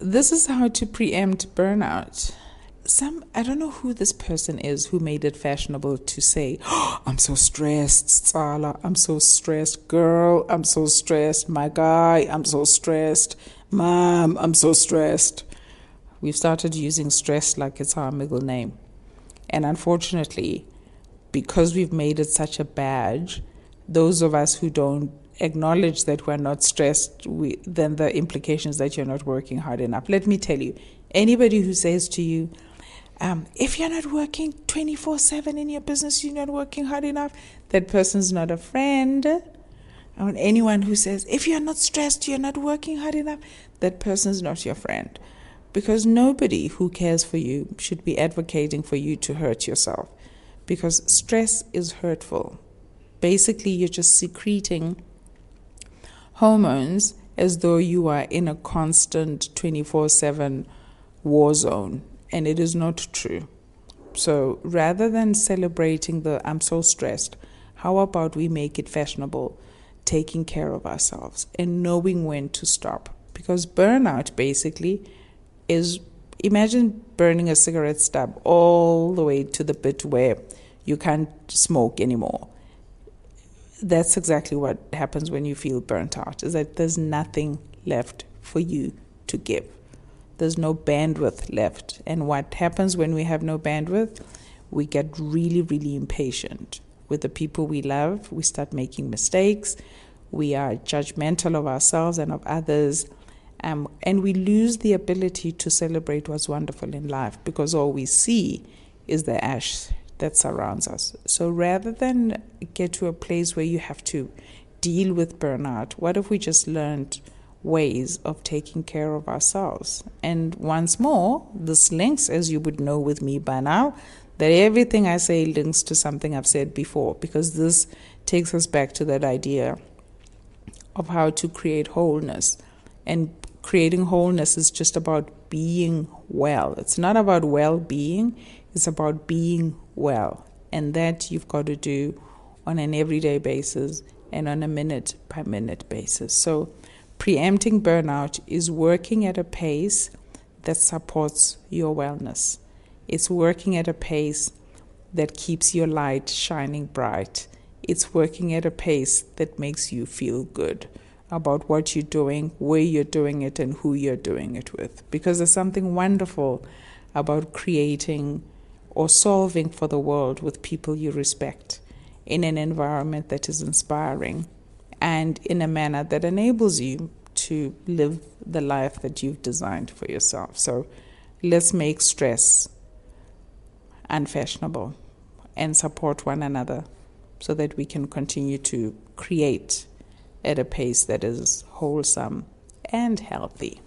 this is how to preempt burnout. Some I don't know who this person is who made it fashionable to say, oh, "I'm so stressed, Sala. I'm so stressed, girl. I'm so stressed, my guy. I'm so stressed, mom. I'm so stressed." We've started using stress like it's our middle name, and unfortunately, because we've made it such a badge, those of us who don't acknowledge that we're not stressed, we, then the implications that you're not working hard enough. Let me tell you, anybody who says to you, um, if you're not working 24 7 in your business, you're not working hard enough, that person's not a friend. And anyone who says, if you're not stressed, you're not working hard enough, that person's not your friend. Because nobody who cares for you should be advocating for you to hurt yourself. Because stress is hurtful. Basically, you're just secreting hormones as though you are in a constant 24 7 war zone, and it is not true. So rather than celebrating the I'm so stressed, how about we make it fashionable, taking care of ourselves and knowing when to stop? Because burnout basically is imagine burning a cigarette stub all the way to the bit where you can't smoke anymore that's exactly what happens when you feel burnt out is that there's nothing left for you to give. There's no bandwidth left. And what happens when we have no bandwidth? We get really really impatient with the people we love. We start making mistakes. We are judgmental of ourselves and of others. Um, and we lose the ability to celebrate what's wonderful in life because all we see is the ash that surrounds us. So rather than get to a place where you have to deal with burnout, what if we just learned ways of taking care of ourselves? And once more, this links, as you would know with me by now, that everything I say links to something I've said before, because this takes us back to that idea of how to create wholeness. And creating wholeness is just about being well. It's not about well being, it's about being well. And that you've got to do on an everyday basis and on a minute by minute basis. So, preempting burnout is working at a pace that supports your wellness. It's working at a pace that keeps your light shining bright. It's working at a pace that makes you feel good about what you're doing, where you're doing it, and who you're doing it with. Because there's something wonderful about creating or solving for the world with people you respect in an environment that is inspiring and in a manner that enables you to live the life that you've designed for yourself. So let's make stress unfashionable and support one another so that we can continue to create at a pace that is wholesome and healthy.